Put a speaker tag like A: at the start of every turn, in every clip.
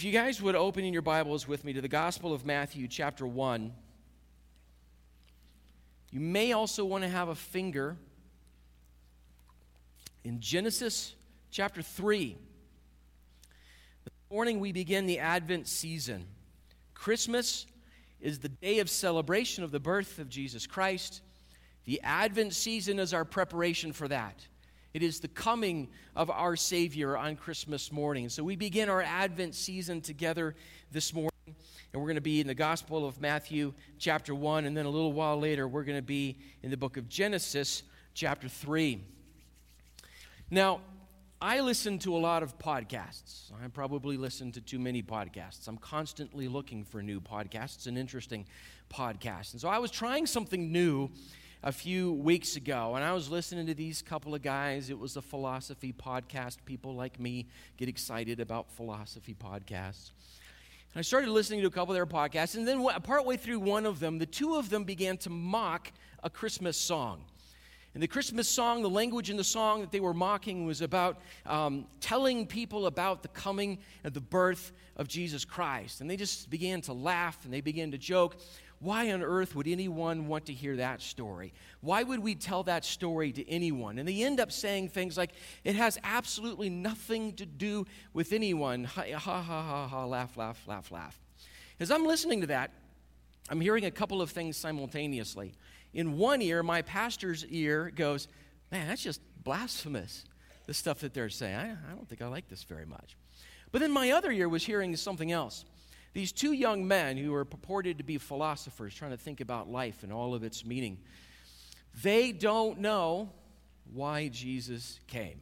A: If you guys would open in your Bibles with me to the Gospel of Matthew, chapter 1, you may also want to have a finger in Genesis chapter 3. This morning we begin the Advent season. Christmas is the day of celebration of the birth of Jesus Christ. The Advent season is our preparation for that. It is the coming of our Savior on Christmas morning. So we begin our Advent season together this morning. And we're going to be in the Gospel of Matthew, chapter 1. And then a little while later, we're going to be in the book of Genesis, chapter 3. Now, I listen to a lot of podcasts. I probably listen to too many podcasts. I'm constantly looking for new podcasts and interesting podcasts. And so I was trying something new a few weeks ago, and I was listening to these couple of guys. It was a philosophy podcast. People like me get excited about philosophy podcasts. And I started listening to a couple of their podcasts, and then partway through one of them, the two of them began to mock a Christmas song. And the Christmas song, the language in the song that they were mocking was about um, telling people about the coming and the birth of Jesus Christ. And they just began to laugh and they began to joke. Why on earth would anyone want to hear that story? Why would we tell that story to anyone? And they end up saying things like, it has absolutely nothing to do with anyone. Ha ha ha ha, ha laugh, laugh, laugh, laugh. As I'm listening to that, I'm hearing a couple of things simultaneously in one ear, my pastor's ear goes, Man, that's just blasphemous, the stuff that they're saying. I, I don't think I like this very much. But then my other ear was hearing something else. These two young men who are purported to be philosophers trying to think about life and all of its meaning, they don't know why Jesus came.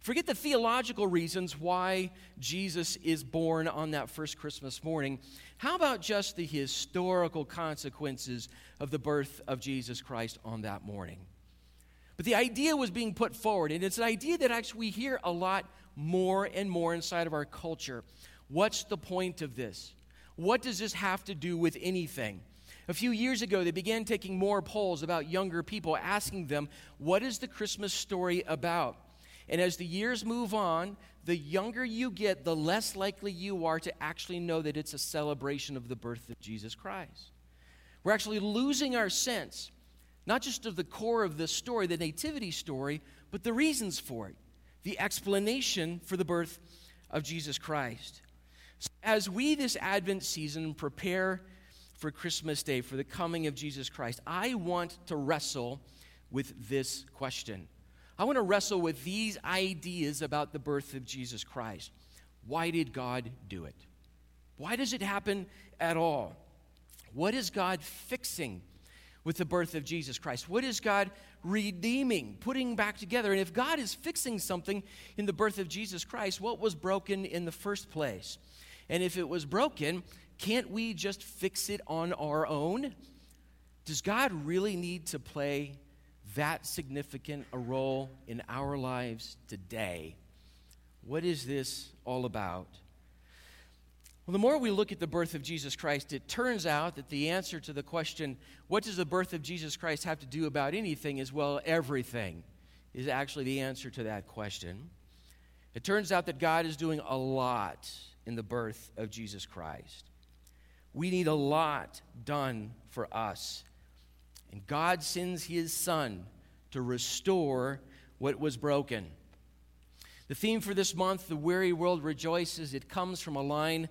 A: Forget the theological reasons why Jesus is born on that first Christmas morning. How about just the historical consequences of the birth of Jesus Christ on that morning? But the idea was being put forward, and it's an idea that actually we hear a lot more and more inside of our culture. What's the point of this? What does this have to do with anything? A few years ago, they began taking more polls about younger people, asking them, What is the Christmas story about? And as the years move on, the younger you get, the less likely you are to actually know that it's a celebration of the birth of Jesus Christ. We're actually losing our sense, not just of the core of the story, the nativity story, but the reasons for it, the explanation for the birth of Jesus Christ. As we this Advent season prepare for Christmas Day, for the coming of Jesus Christ, I want to wrestle with this question I want to wrestle with these ideas about the birth of Jesus Christ. Why did God do it? Why does it happen at all? What is God fixing with the birth of Jesus Christ? What is God redeeming, putting back together? And if God is fixing something in the birth of Jesus Christ, what was broken in the first place? And if it was broken, can't we just fix it on our own? Does God really need to play that significant a role in our lives today. What is this all about? Well, the more we look at the birth of Jesus Christ, it turns out that the answer to the question, what does the birth of Jesus Christ have to do about anything, is well, everything, is actually the answer to that question. It turns out that God is doing a lot in the birth of Jesus Christ. We need a lot done for us and God sends his son to restore what was broken. The theme for this month, The Weary World Rejoices, it comes from a line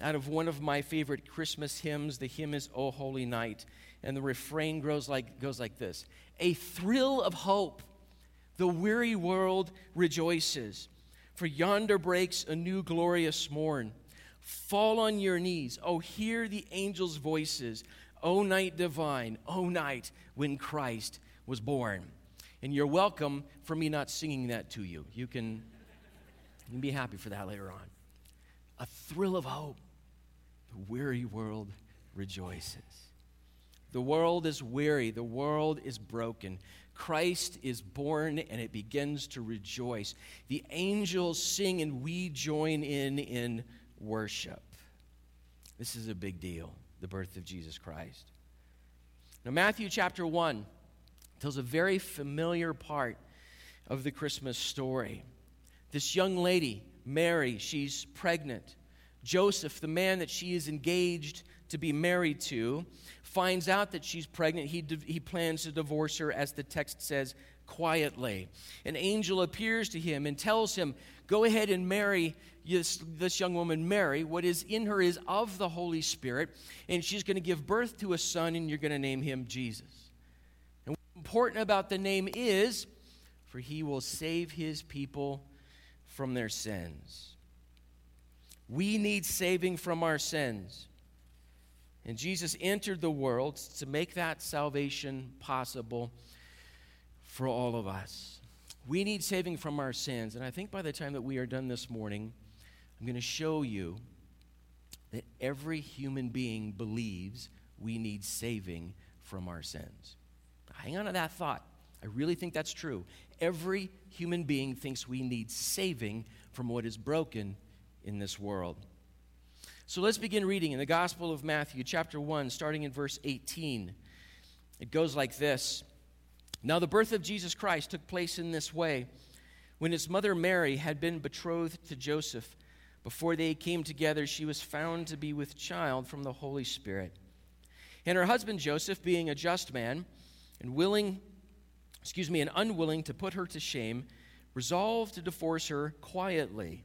A: out of one of my favorite Christmas hymns. The hymn is O Holy Night. And the refrain goes like, goes like this A thrill of hope, the weary world rejoices. For yonder breaks a new glorious morn. Fall on your knees. Oh, hear the angels' voices. O night divine, O night when Christ was born. And you're welcome for me not singing that to you. You can, you can be happy for that later on. A thrill of hope. The weary world rejoices. The world is weary, the world is broken. Christ is born and it begins to rejoice. The angels sing and we join in in worship. This is a big deal the birth of Jesus Christ. Now, Matthew chapter 1 tells a very familiar part of the Christmas story. This young lady, Mary, she's pregnant. Joseph, the man that she is engaged to be married to, finds out that she's pregnant. He, he plans to divorce her, as the text says, quietly. An angel appears to him and tells him, Go ahead and marry this, this young woman, Mary. What is in her is of the Holy Spirit, and she's going to give birth to a son, and you're going to name him Jesus. And what's important about the name is, for he will save his people from their sins. We need saving from our sins. And Jesus entered the world to make that salvation possible for all of us. We need saving from our sins. And I think by the time that we are done this morning, I'm going to show you that every human being believes we need saving from our sins. Hang on to that thought. I really think that's true. Every human being thinks we need saving from what is broken in this world. So let's begin reading in the Gospel of Matthew, chapter 1, starting in verse 18. It goes like this Now, the birth of Jesus Christ took place in this way. When his mother Mary had been betrothed to Joseph, before they came together, she was found to be with child from the Holy Spirit. And her husband Joseph, being a just man and willing, excuse me, and unwilling to put her to shame, resolved to divorce her quietly.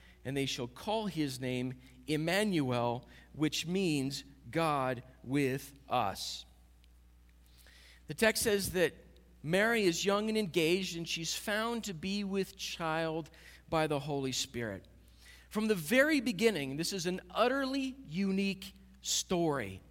A: and they shall call his name Emmanuel, which means God with us. The text says that Mary is young and engaged, and she's found to be with child by the Holy Spirit. From the very beginning, this is an utterly unique story.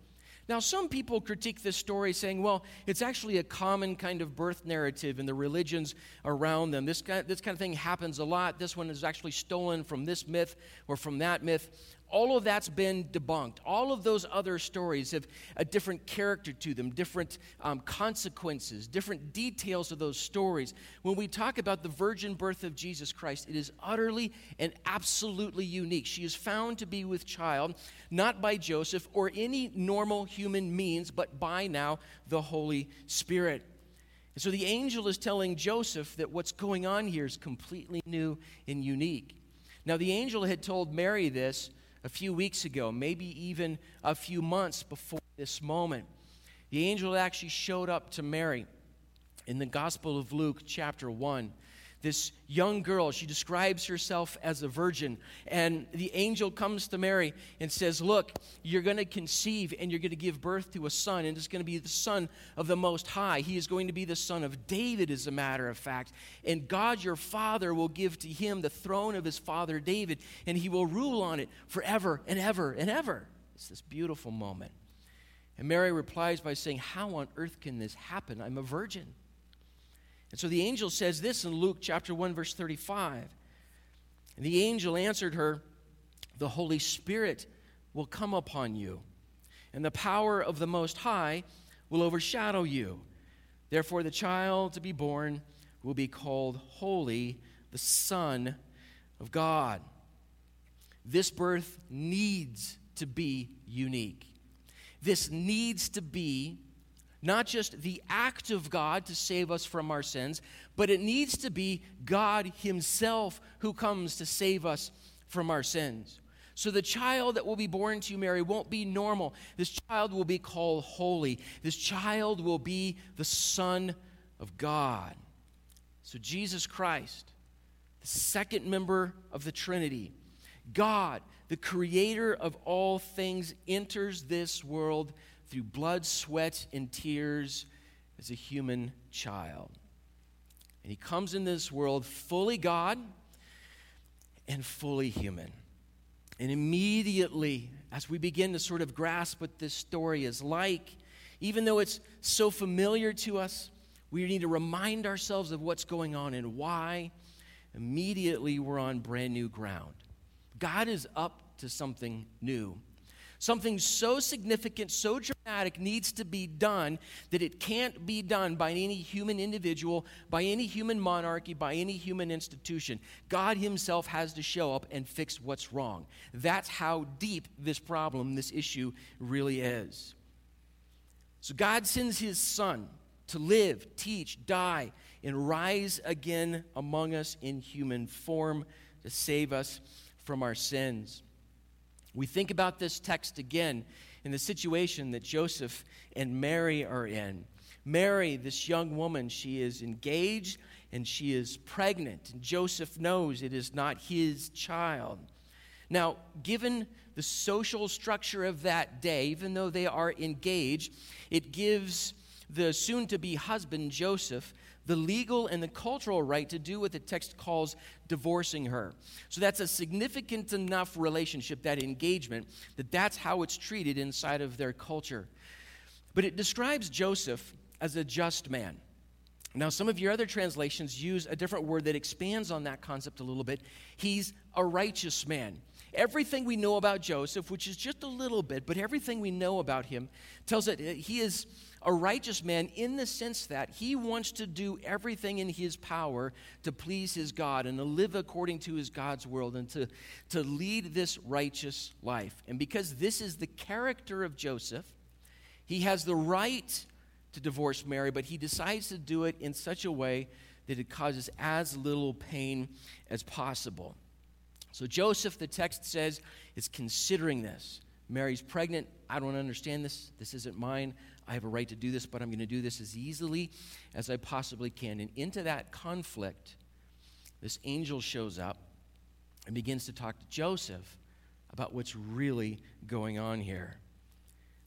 A: Now, some people critique this story saying, well, it's actually a common kind of birth narrative in the religions around them. This kind, this kind of thing happens a lot. This one is actually stolen from this myth or from that myth all of that's been debunked. All of those other stories have a different character to them, different um, consequences, different details of those stories. When we talk about the virgin birth of Jesus Christ, it is utterly and absolutely unique. She is found to be with child, not by Joseph or any normal human means, but by now the Holy Spirit. And so the angel is telling Joseph that what's going on here is completely new and unique. Now, the angel had told Mary this a few weeks ago, maybe even a few months before this moment. The angel actually showed up to Mary in the Gospel of Luke, chapter 1. This young girl, she describes herself as a virgin. And the angel comes to Mary and says, Look, you're going to conceive and you're going to give birth to a son, and it's going to be the son of the Most High. He is going to be the son of David, as a matter of fact. And God, your father, will give to him the throne of his father David, and he will rule on it forever and ever and ever. It's this beautiful moment. And Mary replies by saying, How on earth can this happen? I'm a virgin. And so the angel says this in Luke chapter 1, verse 35. And the angel answered her, The Holy Spirit will come upon you, and the power of the Most High will overshadow you. Therefore, the child to be born will be called Holy, the Son of God. This birth needs to be unique. This needs to be not just the act of God to save us from our sins, but it needs to be God Himself who comes to save us from our sins. So the child that will be born to you, Mary, won't be normal. This child will be called holy. This child will be the Son of God. So Jesus Christ, the second member of the Trinity, God, the creator of all things, enters this world through blood, sweat, and tears as a human child. And he comes in this world fully God and fully human. And immediately, as we begin to sort of grasp what this story is like, even though it's so familiar to us, we need to remind ourselves of what's going on and why. Immediately, we're on brand new ground. God is up to something new. Something so significant, so dramatic needs to be done that it can't be done by any human individual, by any human monarchy, by any human institution. God Himself has to show up and fix what's wrong. That's how deep this problem, this issue, really is. So God sends His Son to live, teach, die, and rise again among us in human form to save us from our sins. We think about this text again in the situation that Joseph and Mary are in. Mary, this young woman, she is engaged and she is pregnant, and Joseph knows it is not his child. Now, given the social structure of that day, even though they are engaged, it gives the soon to be husband, Joseph, the legal and the cultural right to do what the text calls divorcing her. So that's a significant enough relationship, that engagement, that that's how it's treated inside of their culture. But it describes Joseph as a just man. Now, some of your other translations use a different word that expands on that concept a little bit. He's a righteous man. Everything we know about Joseph, which is just a little bit, but everything we know about him tells that uh, he is a righteous man in the sense that he wants to do everything in his power to please his God and to live according to his God's world and to, to lead this righteous life. And because this is the character of Joseph, he has the right to divorce Mary, but he decides to do it in such a way that it causes as little pain as possible. So Joseph, the text says, is considering this. Mary's pregnant. I don't understand this. This isn't mine. I have a right to do this, but I'm going to do this as easily as I possibly can. And into that conflict, this angel shows up and begins to talk to Joseph about what's really going on here.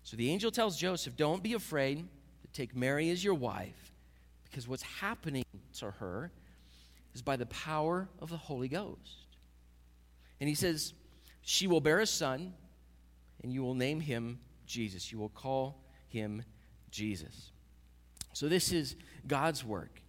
A: So the angel tells Joseph, Don't be afraid to take Mary as your wife, because what's happening to her is by the power of the Holy Ghost. And he says, She will bear a son, and you will name him Jesus. You will call him Jesus. So, this is God's work.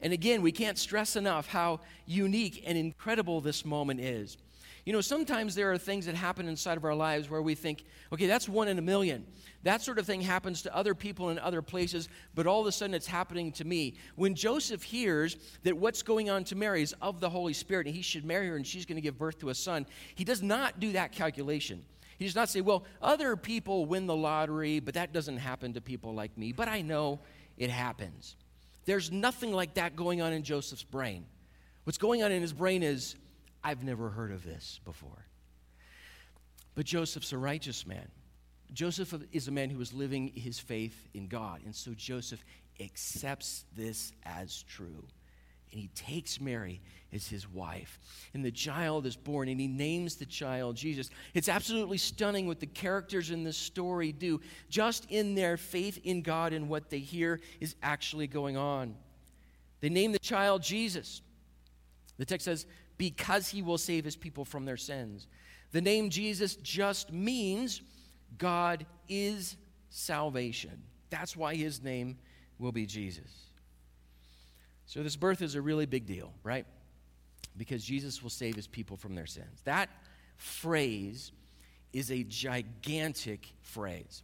A: And again, we can't stress enough how unique and incredible this moment is. You know, sometimes there are things that happen inside of our lives where we think, okay, that's one in a million. That sort of thing happens to other people in other places, but all of a sudden it's happening to me. When Joseph hears that what's going on to Mary is of the Holy Spirit and he should marry her and she's going to give birth to a son, he does not do that calculation. He does not say, well, other people win the lottery, but that doesn't happen to people like me. But I know it happens. There's nothing like that going on in Joseph's brain. What's going on in his brain is, I've never heard of this before. But Joseph's a righteous man. Joseph is a man who is living his faith in God. And so Joseph accepts this as true and he takes Mary as his wife. And the child is born, and he names the child Jesus. It's absolutely stunning what the characters in this story do. Just in their faith in God and what they hear is actually going on. They name the child Jesus. The text says, because he will save his people from their sins. The name Jesus just means God is salvation. That's why his name will be Jesus. So, this birth is a really big deal, right? Because Jesus will save his people from their sins. That phrase is a gigantic phrase.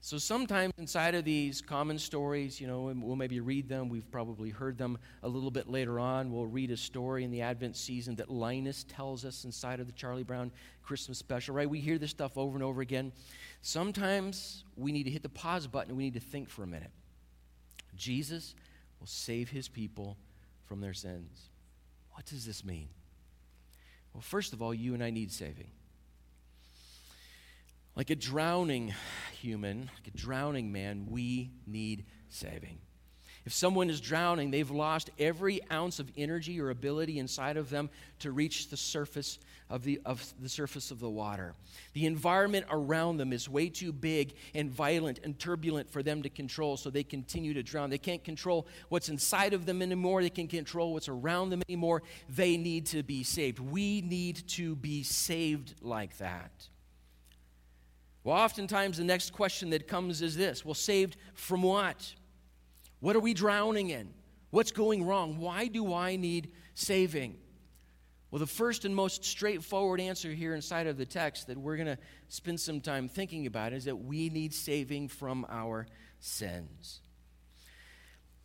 A: So sometimes inside of these common stories, you know, we'll maybe read them. We've probably heard them a little bit later on. We'll read a story in the Advent season that Linus tells us inside of the Charlie Brown Christmas special, right? We hear this stuff over and over again. Sometimes we need to hit the pause button we need to think for a minute. Jesus will save his people from their sins. What does this mean? Well, first of all, you and I need saving. Like a drowning human, like a drowning man, we need saving. If someone is drowning, they've lost every ounce of energy or ability inside of them to reach the surface of the, of the surface of the water. The environment around them is way too big and violent and turbulent for them to control, so they continue to drown. They can't control what's inside of them anymore. They can't control what's around them anymore. They need to be saved. We need to be saved like that. Well, oftentimes the next question that comes is this well, saved from what? What are we drowning in? What's going wrong? Why do I need saving? Well, the first and most straightforward answer here inside of the text that we're going to spend some time thinking about is that we need saving from our sins.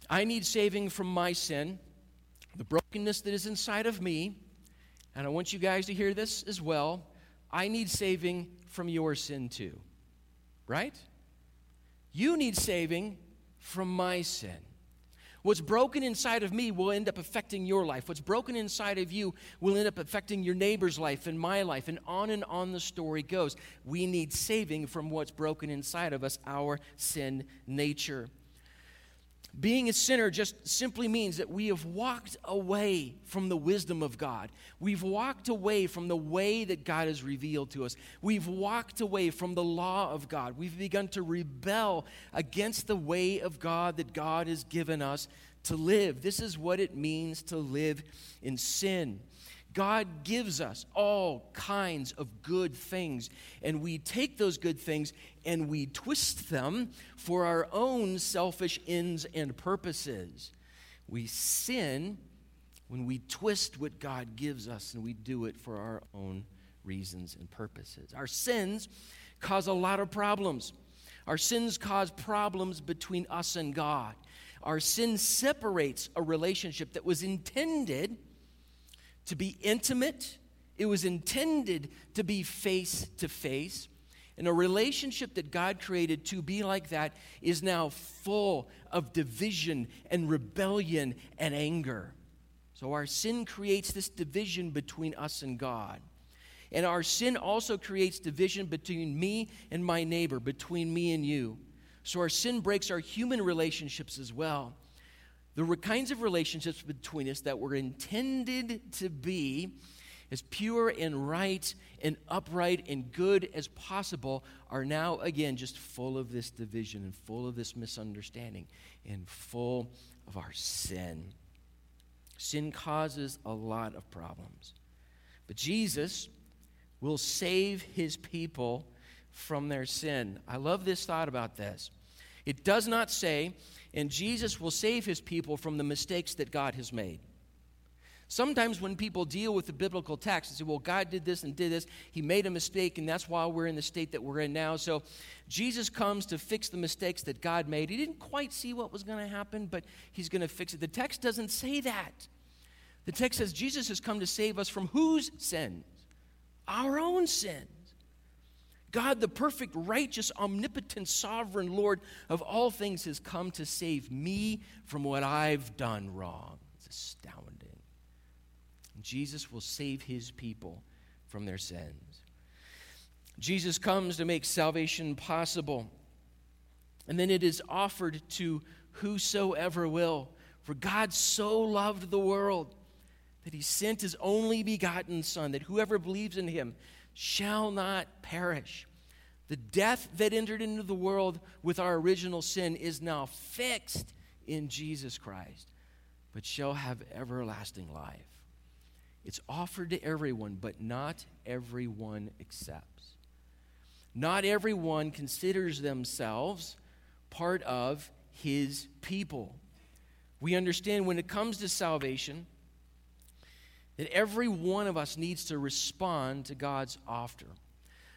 A: I need saving from my sin, the brokenness that is inside of me, and I want you guys to hear this as well. I need saving from your sin too. Right? You need saving from my sin. What's broken inside of me will end up affecting your life. What's broken inside of you will end up affecting your neighbor's life and my life. And on and on the story goes. We need saving from what's broken inside of us, our sin nature. Being a sinner just simply means that we have walked away from the wisdom of God. We've walked away from the way that God has revealed to us. We've walked away from the law of God. We've begun to rebel against the way of God that God has given us to live. This is what it means to live in sin. God gives us all kinds of good things, and we take those good things and we twist them for our own selfish ends and purposes. We sin when we twist what God gives us and we do it for our own reasons and purposes. Our sins cause a lot of problems. Our sins cause problems between us and God. Our sin separates a relationship that was intended to be intimate, it was intended to be face to face. And a relationship that God created to be like that is now full of division and rebellion and anger. So our sin creates this division between us and God. And our sin also creates division between me and my neighbor, between me and you. So our sin breaks our human relationships as well the kinds of relationships between us that were intended to be as pure and right and upright and good as possible are now again just full of this division and full of this misunderstanding and full of our sin. Sin causes a lot of problems. But Jesus will save his people from their sin. I love this thought about this. It does not say and Jesus will save his people from the mistakes that God has made. Sometimes when people deal with the biblical text and say, well, God did this and did this, he made a mistake, and that's why we're in the state that we're in now. So Jesus comes to fix the mistakes that God made. He didn't quite see what was going to happen, but he's going to fix it. The text doesn't say that. The text says Jesus has come to save us from whose sins? Our own sins. God, the perfect, righteous, omnipotent, sovereign Lord of all things, has come to save me from what I've done wrong. It's astounding. Jesus will save his people from their sins. Jesus comes to make salvation possible. And then it is offered to whosoever will. For God so loved the world that he sent his only begotten Son, that whoever believes in him shall not perish. The death that entered into the world with our original sin is now fixed in Jesus Christ, but shall have everlasting life. It's offered to everyone, but not everyone accepts. Not everyone considers themselves part of his people. We understand when it comes to salvation, that every one of us needs to respond to God's offer,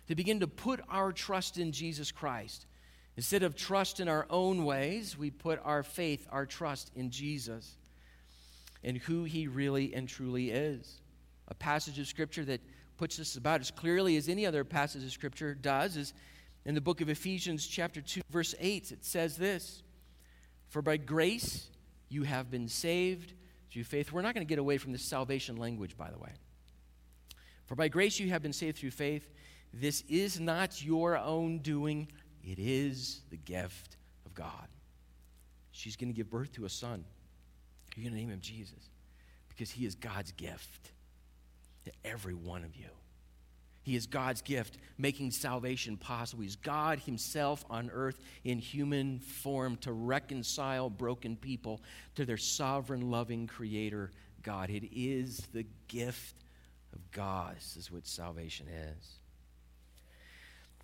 A: to begin to put our trust in Jesus Christ. Instead of trust in our own ways, we put our faith, our trust in Jesus and who he really and truly is. A passage of Scripture that puts this about as clearly as any other passage of Scripture does is in the book of Ephesians, chapter 2, verse 8. It says this For by grace you have been saved through faith. We're not going to get away from this salvation language, by the way. For by grace you have been saved through faith. This is not your own doing, it is the gift of God. She's going to give birth to a son. You're going to name him Jesus because he is God's gift to every one of you. He is God's gift, making salvation possible. He's God Himself on earth in human form to reconcile broken people to their sovereign, loving Creator, God. It is the gift of God. This is what salvation is.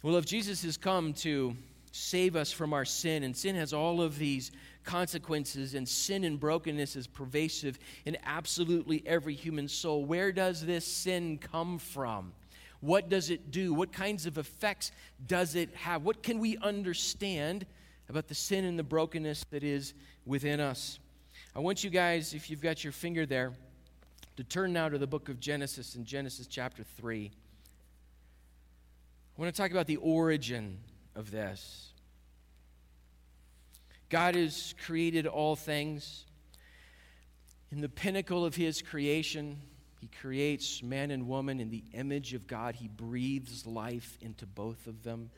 A: Well, if Jesus has come to save us from our sin. And sin has all of these consequences, and sin and brokenness is pervasive in absolutely every human soul. Where does this sin come from? What does it do? What kinds of effects does it have? What can we understand about the sin and the brokenness that is within us? I want you guys, if you've got your finger there, to turn now to the book of Genesis in Genesis chapter 3. I want to talk about the origin of this. God has created all things. In the pinnacle of his creation, he creates man and woman in the image of God. He breathes life into both of them.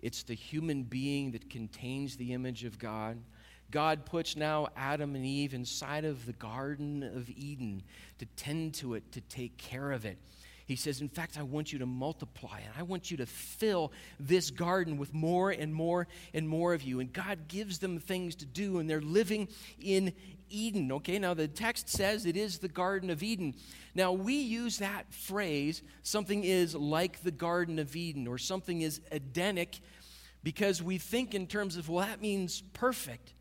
A: It's the human being that contains the image of God. God puts now Adam and Eve inside of the Garden of Eden to tend to it, to take care of it. He says, In fact, I want you to multiply and I want you to fill this garden with more and more and more of you. And God gives them things to do, and they're living in Eden. Okay, now the text says it is the Garden of Eden. Now we use that phrase, something is like the Garden of Eden, or something is Edenic, because we think in terms of, well, that means perfect.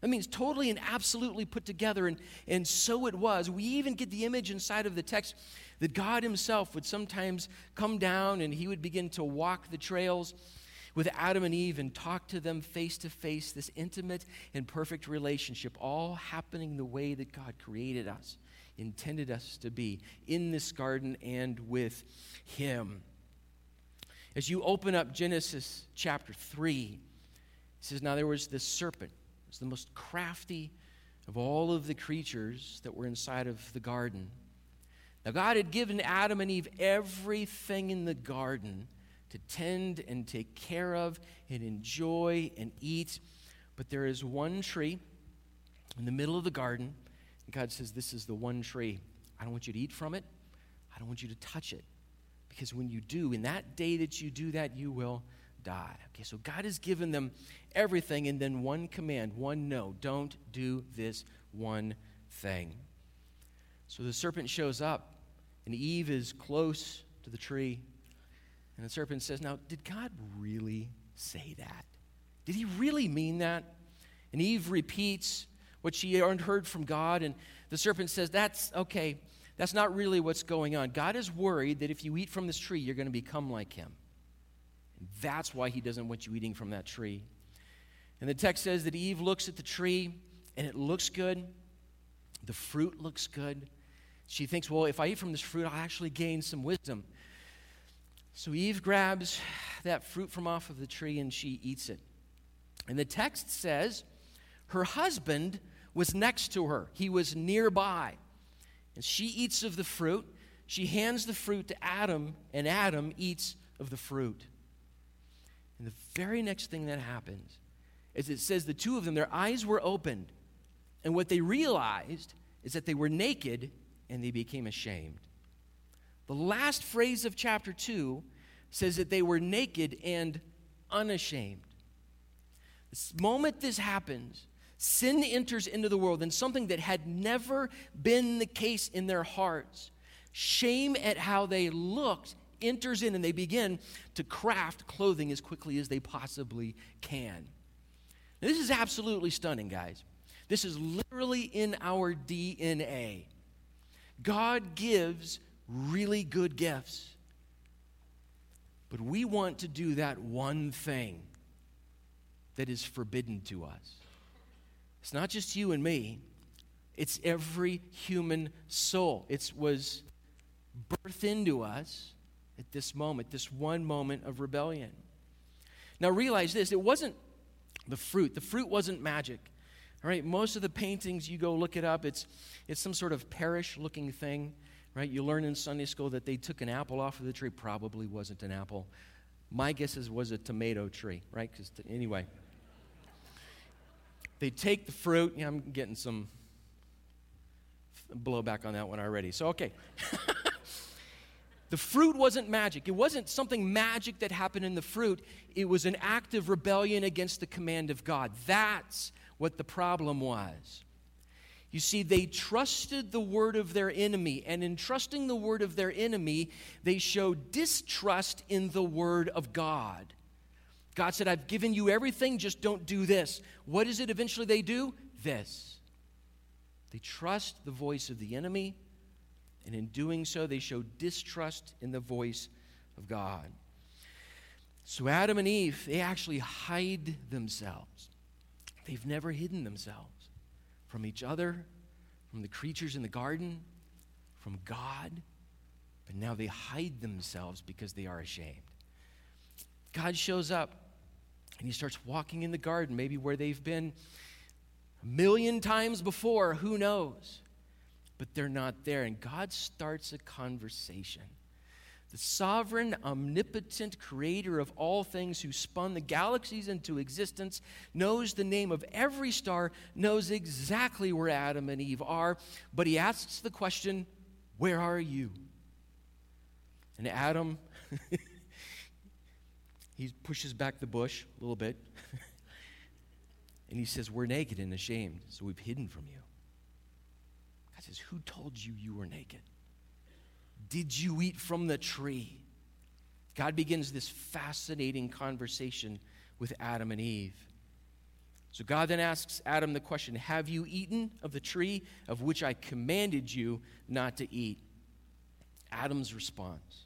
A: That means totally and absolutely put together, and, and so it was. We even get the image inside of the text that God Himself would sometimes come down and He would begin to walk the trails with Adam and Eve and talk to them face to face, this intimate and perfect relationship, all happening the way that God created us, intended us to be in this garden and with Him. As you open up Genesis chapter 3, it says, Now there was this serpent, the most crafty of all of the creatures that were inside of the garden. Now, God had given Adam and Eve everything in the garden to tend and take care of and enjoy and eat. But there is one tree in the middle of the garden, and God says, This is the one tree. I don't want you to eat from it, I don't want you to touch it. Because when you do, in that day that you do that, you will die. Okay, so God has given them everything, and then one command, one no don't do this one thing. So the serpent shows up, and Eve is close to the tree. And the serpent says, Now, did God really say that? Did he really mean that? And Eve repeats what she heard from God, and the serpent says, That's okay. That's not really what's going on. God is worried that if you eat from this tree, you're going to become like him. That's why he doesn't want you eating from that tree. And the text says that Eve looks at the tree, and it looks good. The fruit looks good. She thinks, well, if I eat from this fruit, I'll actually gain some wisdom. So Eve grabs that fruit from off of the tree and she eats it. And the text says her husband was next to her, he was nearby. And she eats of the fruit. She hands the fruit to Adam, and Adam eats of the fruit. And the very next thing that happens is it says the two of them, their eyes were opened. And what they realized is that they were naked and they became ashamed. The last phrase of chapter 2 says that they were naked and unashamed. The moment this happens, sin enters into the world and something that had never been the case in their hearts. Shame at how they looked enters in and they begin to craft clothing as quickly as they possibly can. Now, this is absolutely stunning, guys. This is literally in our DNA. God gives really good gifts. But we want to do that one thing that is forbidden to us. It's not just you and me, it's every human soul. It was birthed into us at this moment, this one moment of rebellion. Now realize this it wasn't the fruit, the fruit wasn't magic. All right, most of the paintings, you go look it up, it's, it's some sort of perish looking thing, right? You learn in Sunday school that they took an apple off of the tree. Probably wasn't an apple. My guess is was a tomato tree, right? Because anyway, they take the fruit. Yeah, I'm getting some blowback on that one already. So, okay. the fruit wasn't magic. It wasn't something magic that happened in the fruit. It was an act of rebellion against the command of God. That's what the problem was. You see, they trusted the word of their enemy, and in trusting the word of their enemy, they showed distrust in the word of God. God said, I've given you everything, just don't do this. What is it eventually they do? This. They trust the voice of the enemy, and in doing so, they show distrust in the voice of God. So, Adam and Eve, they actually hide themselves. They've never hidden themselves from each other, from the creatures in the garden, from God, but now they hide themselves because they are ashamed. God shows up and he starts walking in the garden, maybe where they've been a million times before, who knows? But they're not there. And God starts a conversation. The sovereign, omnipotent creator of all things who spun the galaxies into existence knows the name of every star, knows exactly where Adam and Eve are, but he asks the question, Where are you? And Adam, he pushes back the bush a little bit. and he says, We're naked and ashamed, so we've hidden from you. God says, Who told you you were naked? Did you eat from the tree? God begins this fascinating conversation with Adam and Eve. So God then asks Adam the question Have you eaten of the tree of which I commanded you not to eat? Adam's response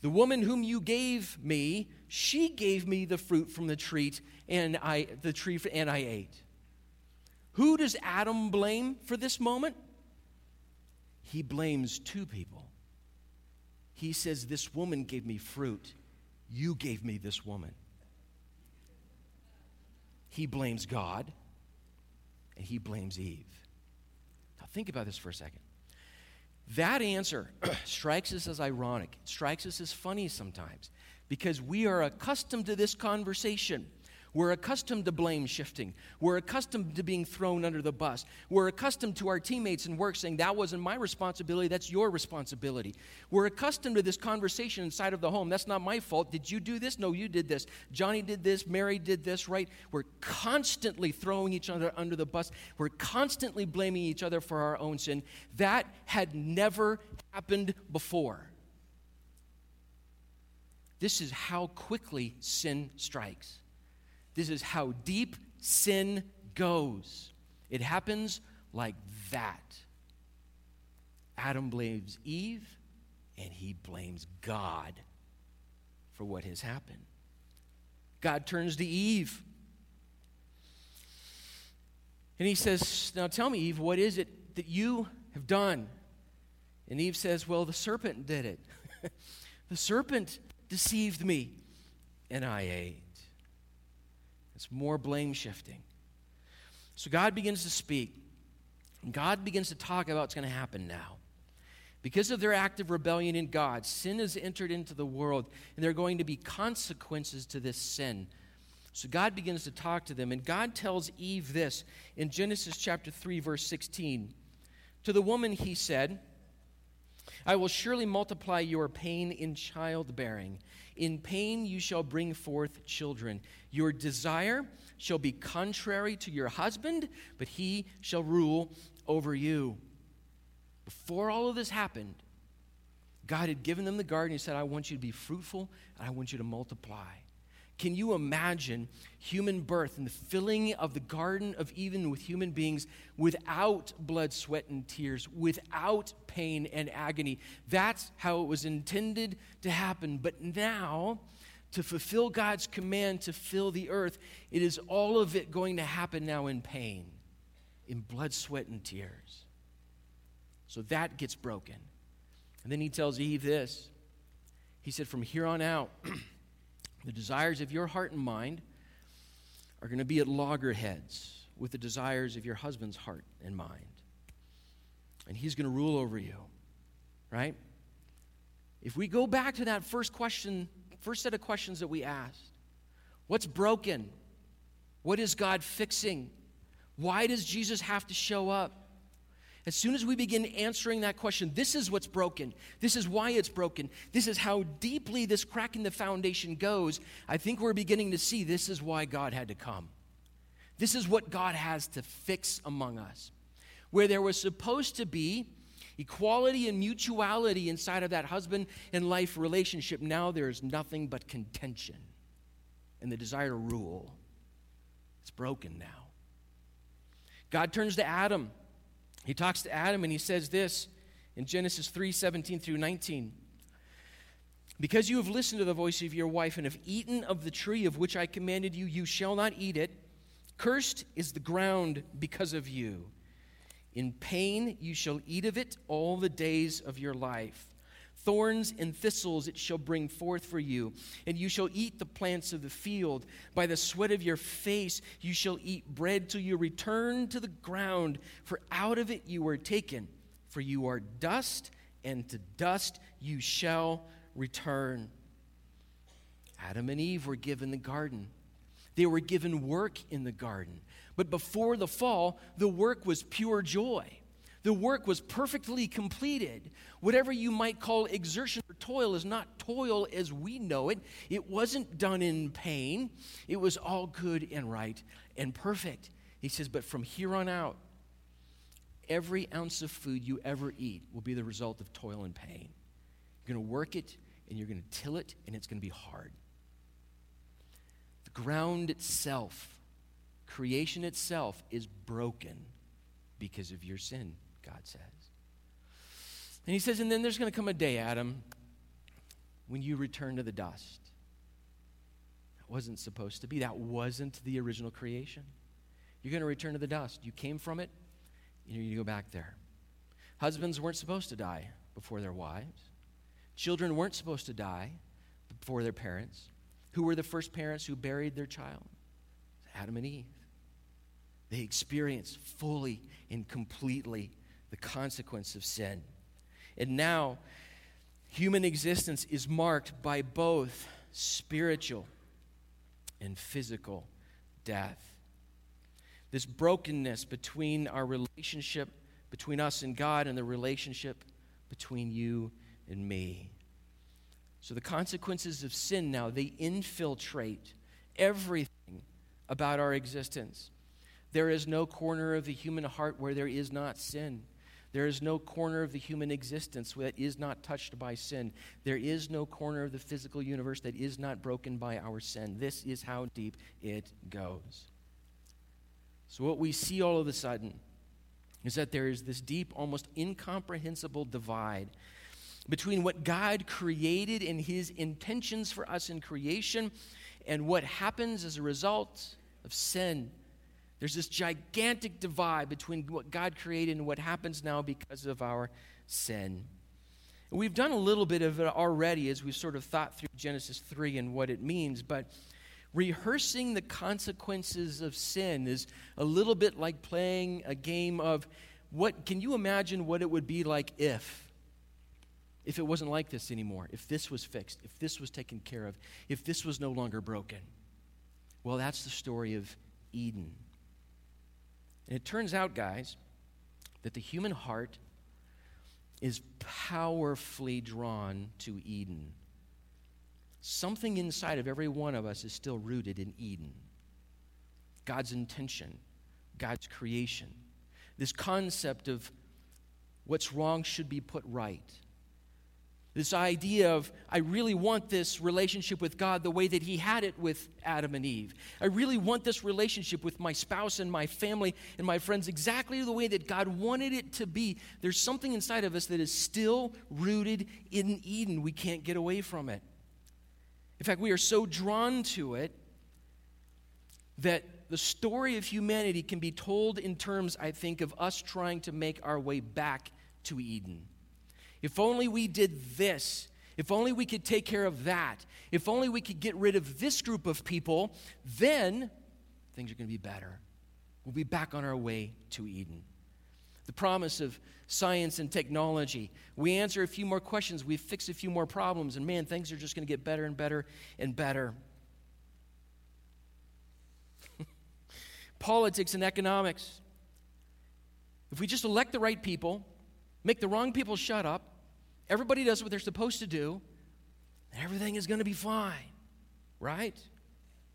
A: The woman whom you gave me, she gave me the fruit from the tree, and I the tree and I ate. Who does Adam blame for this moment? He blames two people. He says, This woman gave me fruit. You gave me this woman. He blames God and he blames Eve. Now, think about this for a second. That answer strikes us as ironic, strikes us as funny sometimes because we are accustomed to this conversation. We're accustomed to blame shifting. We're accustomed to being thrown under the bus. We're accustomed to our teammates in work saying, That wasn't my responsibility, that's your responsibility. We're accustomed to this conversation inside of the home. That's not my fault. Did you do this? No, you did this. Johnny did this. Mary did this, right? We're constantly throwing each other under the bus. We're constantly blaming each other for our own sin. That had never happened before. This is how quickly sin strikes. This is how deep sin goes. It happens like that. Adam blames Eve, and he blames God for what has happened. God turns to Eve. And he says, Now tell me, Eve, what is it that you have done? And Eve says, Well, the serpent did it. the serpent deceived me, and I ate. It's more blame shifting. So God begins to speak. And God begins to talk about what's going to happen now. Because of their act of rebellion in God, sin has entered into the world, and there are going to be consequences to this sin. So God begins to talk to them, and God tells Eve this in Genesis chapter 3, verse 16. To the woman, he said, I will surely multiply your pain in childbearing. In pain you shall bring forth children. Your desire shall be contrary to your husband, but he shall rule over you. Before all of this happened, God had given them the garden. He said, I want you to be fruitful and I want you to multiply. Can you imagine human birth and the filling of the Garden of Eden with human beings without blood, sweat, and tears, without pain and agony? That's how it was intended to happen. But now, to fulfill God's command to fill the earth, it is all of it going to happen now in pain, in blood, sweat, and tears. So that gets broken. And then he tells Eve this. He said, From here on out, The desires of your heart and mind are going to be at loggerheads with the desires of your husband's heart and mind. And he's going to rule over you, right? If we go back to that first question, first set of questions that we asked what's broken? What is God fixing? Why does Jesus have to show up? As soon as we begin answering that question, this is what's broken. This is why it's broken. This is how deeply this crack in the foundation goes. I think we're beginning to see this is why God had to come. This is what God has to fix among us. Where there was supposed to be equality and mutuality inside of that husband and life relationship, now there is nothing but contention. and the desire to rule. It's broken now. God turns to Adam. He talks to Adam and he says this in Genesis 3 17 through 19. Because you have listened to the voice of your wife and have eaten of the tree of which I commanded you, you shall not eat it. Cursed is the ground because of you. In pain you shall eat of it all the days of your life. Thorns and thistles it shall bring forth for you, and you shall eat the plants of the field. By the sweat of your face you shall eat bread till you return to the ground, for out of it you were taken. For you are dust, and to dust you shall return. Adam and Eve were given the garden. They were given work in the garden. But before the fall, the work was pure joy. The work was perfectly completed. Whatever you might call exertion or toil is not toil as we know it. It wasn't done in pain, it was all good and right and perfect. He says, But from here on out, every ounce of food you ever eat will be the result of toil and pain. You're going to work it and you're going to till it, and it's going to be hard. The ground itself, creation itself, is broken because of your sin. God says. And he says, and then there's going to come a day, Adam, when you return to the dust. That wasn't supposed to be. That wasn't the original creation. You're going to return to the dust. You came from it, you're going to go back there. Husbands weren't supposed to die before their wives. Children weren't supposed to die before their parents. Who were the first parents who buried their child? Adam and Eve. They experienced fully and completely the consequence of sin. And now, human existence is marked by both spiritual and physical death. This brokenness between our relationship between us and God and the relationship between you and me. So the consequences of sin now, they infiltrate everything about our existence. There is no corner of the human heart where there is not sin. There is no corner of the human existence that is not touched by sin. There is no corner of the physical universe that is not broken by our sin. This is how deep it goes. So, what we see all of a sudden is that there is this deep, almost incomprehensible divide between what God created and his intentions for us in creation and what happens as a result of sin there's this gigantic divide between what God created and what happens now because of our sin. And we've done a little bit of it already as we've sort of thought through Genesis 3 and what it means, but rehearsing the consequences of sin is a little bit like playing a game of what can you imagine what it would be like if if it wasn't like this anymore if this was fixed if this was taken care of if this was no longer broken well that's the story of eden and it turns out, guys, that the human heart is powerfully drawn to Eden. Something inside of every one of us is still rooted in Eden. God's intention, God's creation. This concept of what's wrong should be put right. This idea of, I really want this relationship with God the way that He had it with Adam and Eve. I really want this relationship with my spouse and my family and my friends exactly the way that God wanted it to be. There's something inside of us that is still rooted in Eden. We can't get away from it. In fact, we are so drawn to it that the story of humanity can be told in terms, I think, of us trying to make our way back to Eden. If only we did this. If only we could take care of that. If only we could get rid of this group of people, then things are going to be better. We'll be back on our way to Eden. The promise of science and technology. We answer a few more questions, we fix a few more problems, and man, things are just going to get better and better and better. Politics and economics. If we just elect the right people, make the wrong people shut up, everybody does what they're supposed to do, and everything is going to be fine, right?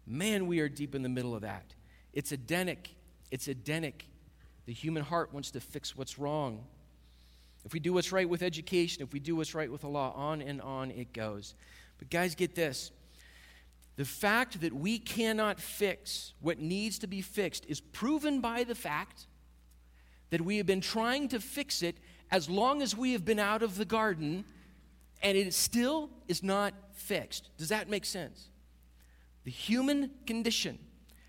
A: Man, we are deep in the middle of that. It's Edenic. It's Edenic. The human heart wants to fix what's wrong. If we do what's right with education, if we do what's right with the law, on and on it goes. But guys, get this. The fact that we cannot fix what needs to be fixed is proven by the fact that we have been trying to fix it as long as we have been out of the garden and it still is not fixed. Does that make sense? The human condition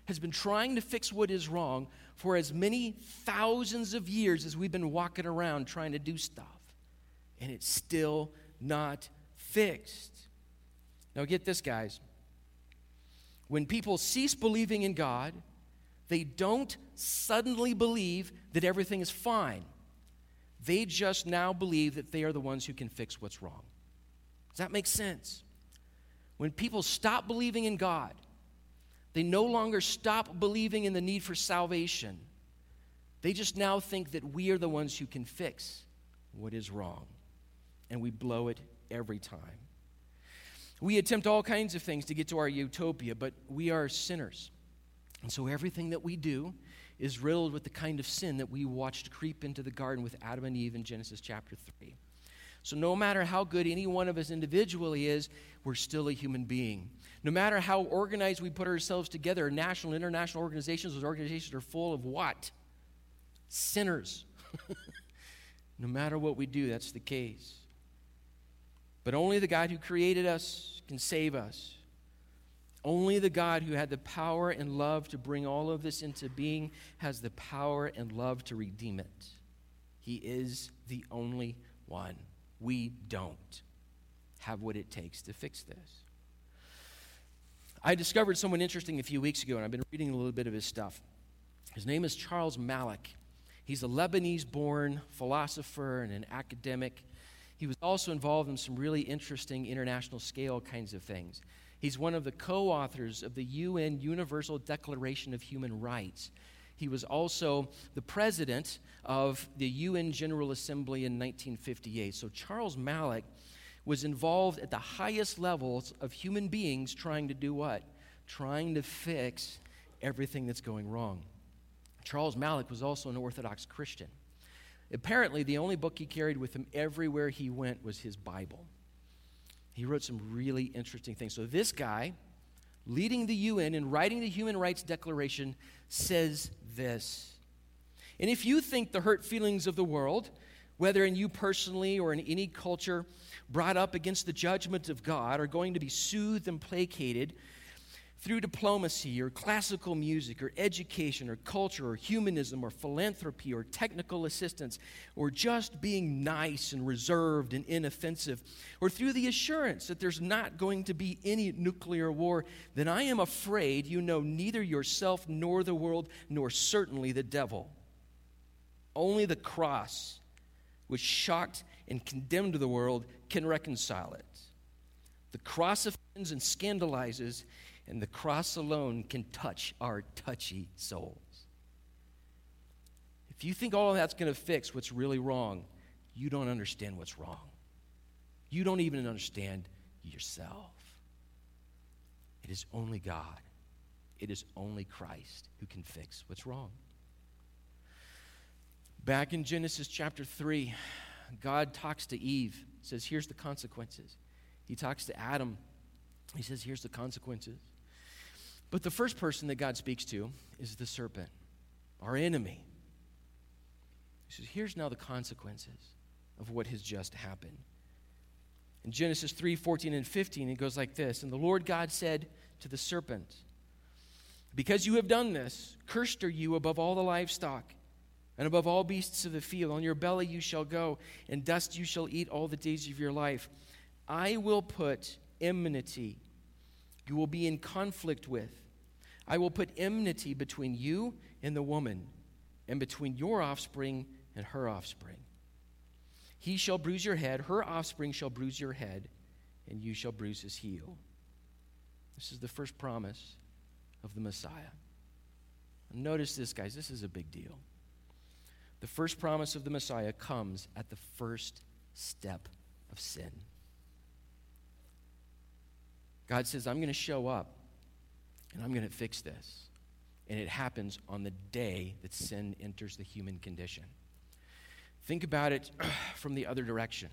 A: has been trying to fix what is wrong for as many thousands of years as we've been walking around trying to do stuff, and it's still not fixed. Now, get this, guys. When people cease believing in God, they don't suddenly believe that everything is fine. They just now believe that they are the ones who can fix what's wrong. Does that make sense? When people stop believing in God, they no longer stop believing in the need for salvation. They just now think that we are the ones who can fix what is wrong. And we blow it every time. We attempt all kinds of things to get to our utopia, but we are sinners. And so everything that we do is riddled with the kind of sin that we watched creep into the garden with Adam and Eve in Genesis chapter 3. So, no matter how good any one of us individually is, we're still a human being. No matter how organized we put ourselves together, national, international organizations, those organizations are full of what? Sinners. no matter what we do, that's the case. But only the God who created us can save us. Only the God who had the power and love to bring all of this into being has the power and love to redeem it. He is the only one. We don't have what it takes to fix this. I discovered someone interesting a few weeks ago, and I've been reading a little bit of his stuff. His name is Charles Malik. He's a Lebanese born philosopher and an academic. He was also involved in some really interesting international scale kinds of things. He's one of the co authors of the UN Universal Declaration of Human Rights. He was also the president of the UN General Assembly in 1958. So Charles Malik was involved at the highest levels of human beings trying to do what? Trying to fix everything that's going wrong. Charles Malik was also an Orthodox Christian. Apparently, the only book he carried with him everywhere he went was his Bible. He wrote some really interesting things. So, this guy, leading the UN and writing the Human Rights Declaration, says this. And if you think the hurt feelings of the world, whether in you personally or in any culture brought up against the judgment of God, are going to be soothed and placated through diplomacy or classical music or education or culture or humanism or philanthropy or technical assistance or just being nice and reserved and inoffensive or through the assurance that there's not going to be any nuclear war, then I am afraid you know neither yourself nor the world nor certainly the devil. Only the cross, which shocked and condemned the world, can reconcile it. The cross offends and scandalizes and the cross alone can touch our touchy souls. If you think all of that's going to fix what's really wrong, you don't understand what's wrong. You don't even understand yourself. It is only God, it is only Christ who can fix what's wrong. Back in Genesis chapter 3, God talks to Eve, says, Here's the consequences. He talks to Adam, he says, Here's the consequences. But the first person that God speaks to is the serpent, our enemy. He says, Here's now the consequences of what has just happened. In Genesis 3 14 and 15, it goes like this And the Lord God said to the serpent, Because you have done this, cursed are you above all the livestock and above all beasts of the field. On your belly you shall go, and dust you shall eat all the days of your life. I will put enmity you will be in conflict with. I will put enmity between you and the woman, and between your offspring and her offspring. He shall bruise your head, her offspring shall bruise your head, and you shall bruise his heel. This is the first promise of the Messiah. Notice this, guys, this is a big deal. The first promise of the Messiah comes at the first step of sin. God says, I'm going to show up and I'm going to fix this. And it happens on the day that sin enters the human condition. Think about it from the other direction.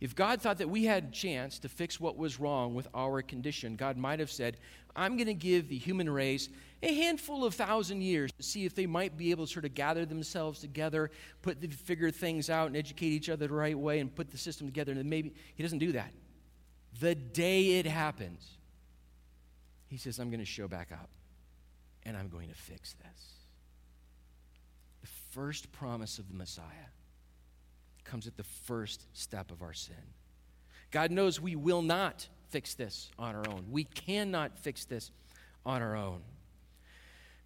A: If God thought that we had a chance to fix what was wrong with our condition, God might have said, I'm going to give the human race a handful of thousand years to see if they might be able to sort of gather themselves together, put the, figure things out, and educate each other the right way, and put the system together. And maybe He doesn't do that. The day it happens, He says, I'm going to show back up, and I'm going to fix this. The first promise of the Messiah comes at the first step of our sin. God knows we will not fix this on our own. We cannot fix this on our own.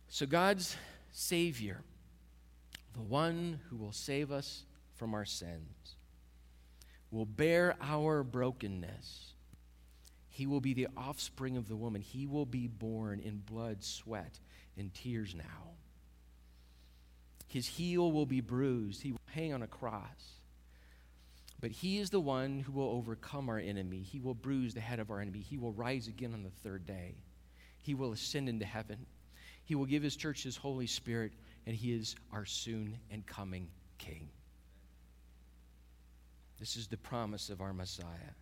A: So, God's Savior, the one who will save us from our sins, will bear our brokenness. He will be the offspring of the woman. He will be born in blood, sweat, and tears now. His heel will be bruised. He will hang on a cross. But he is the one who will overcome our enemy. He will bruise the head of our enemy. He will rise again on the third day. He will ascend into heaven. He will give his church his Holy Spirit, and he is our soon and coming King. This is the promise of our Messiah.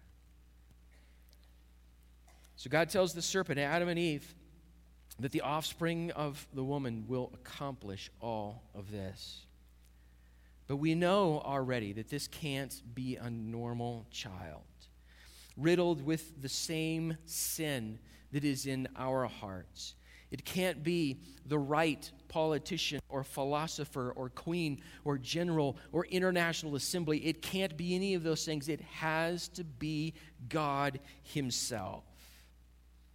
A: So God tells the serpent, Adam and Eve, that the offspring of the woman will accomplish all of this. But we know already that this can't be a normal child, riddled with the same sin that is in our hearts. It can't be the right politician or philosopher or queen or general or international assembly. It can't be any of those things. It has to be God Himself.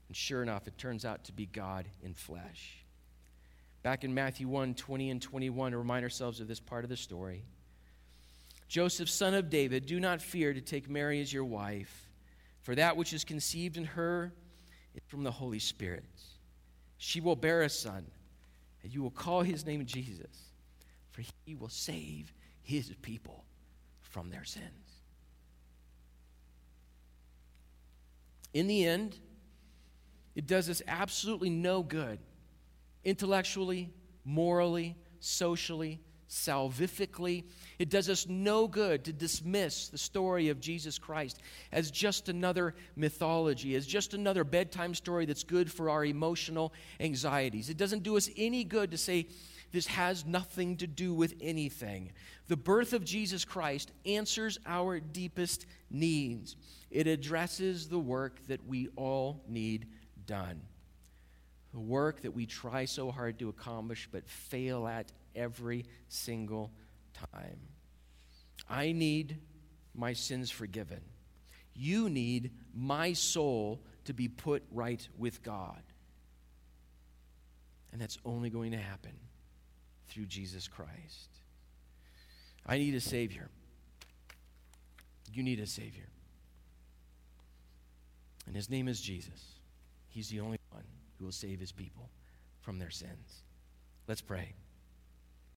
A: And sure enough, it turns out to be God in flesh. Back in Matthew 1 20 and 21, to remind ourselves of this part of the story. Joseph, son of David, do not fear to take Mary as your wife, for that which is conceived in her is from the Holy Spirit. She will bear a son, and you will call his name Jesus, for he will save his people from their sins. In the end, it does us absolutely no good intellectually, morally, socially, salvifically. It does us no good to dismiss the story of Jesus Christ as just another mythology, as just another bedtime story that's good for our emotional anxieties. It doesn't do us any good to say this has nothing to do with anything. The birth of Jesus Christ answers our deepest needs, it addresses the work that we all need done. The work that we try so hard to accomplish but fail at every single time. I need my sins forgiven. You need my soul to be put right with God. And that's only going to happen through Jesus Christ. I need a Savior. You need a Savior. And His name is Jesus. He's the only one who will save his people from their sins. Let's pray.